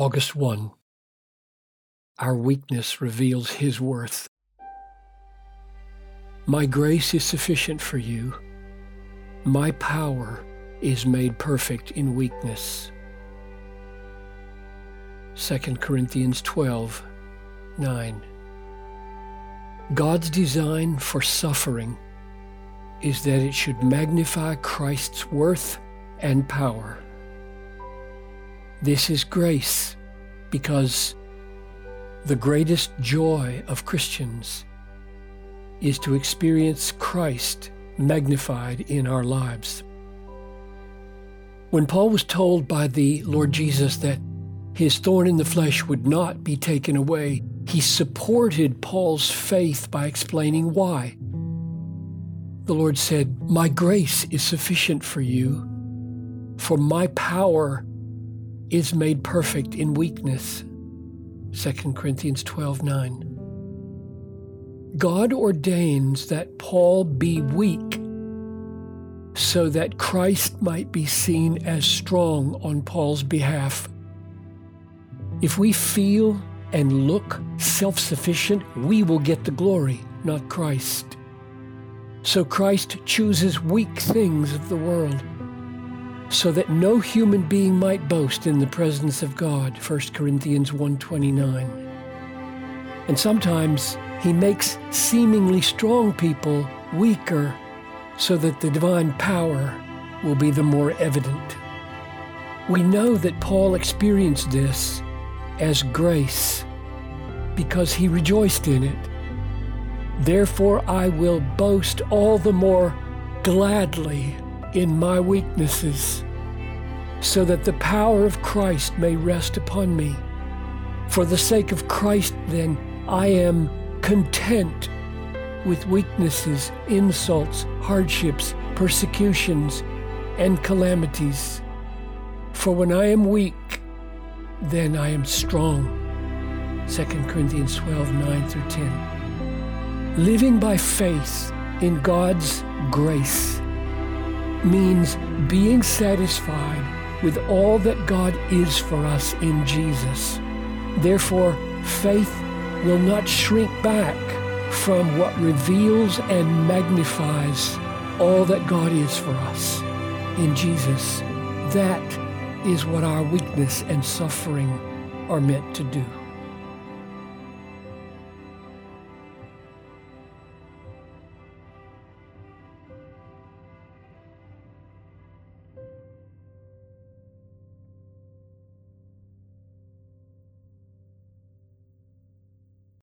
August 1. Our weakness reveals His worth. My grace is sufficient for you. My power is made perfect in weakness. 2 Corinthians 12 9. God's design for suffering is that it should magnify Christ's worth and power. This is grace because the greatest joy of Christians is to experience Christ magnified in our lives. When Paul was told by the Lord Jesus that his thorn in the flesh would not be taken away, he supported Paul's faith by explaining why. The Lord said, My grace is sufficient for you, for my power is made perfect in weakness. 2 Corinthians 12 9. God ordains that Paul be weak so that Christ might be seen as strong on Paul's behalf. If we feel and look self sufficient, we will get the glory, not Christ. So Christ chooses weak things of the world so that no human being might boast in the presence of God 1 Corinthians 1:29 and sometimes he makes seemingly strong people weaker so that the divine power will be the more evident. We know that Paul experienced this as grace because he rejoiced in it. Therefore I will boast all the more gladly in my weaknesses, so that the power of Christ may rest upon me. For the sake of Christ, then, I am content with weaknesses, insults, hardships, persecutions, and calamities. For when I am weak, then I am strong. 2 Corinthians 12 9 through 10. Living by faith in God's grace means being satisfied with all that God is for us in Jesus. Therefore, faith will not shrink back from what reveals and magnifies all that God is for us in Jesus. That is what our weakness and suffering are meant to do.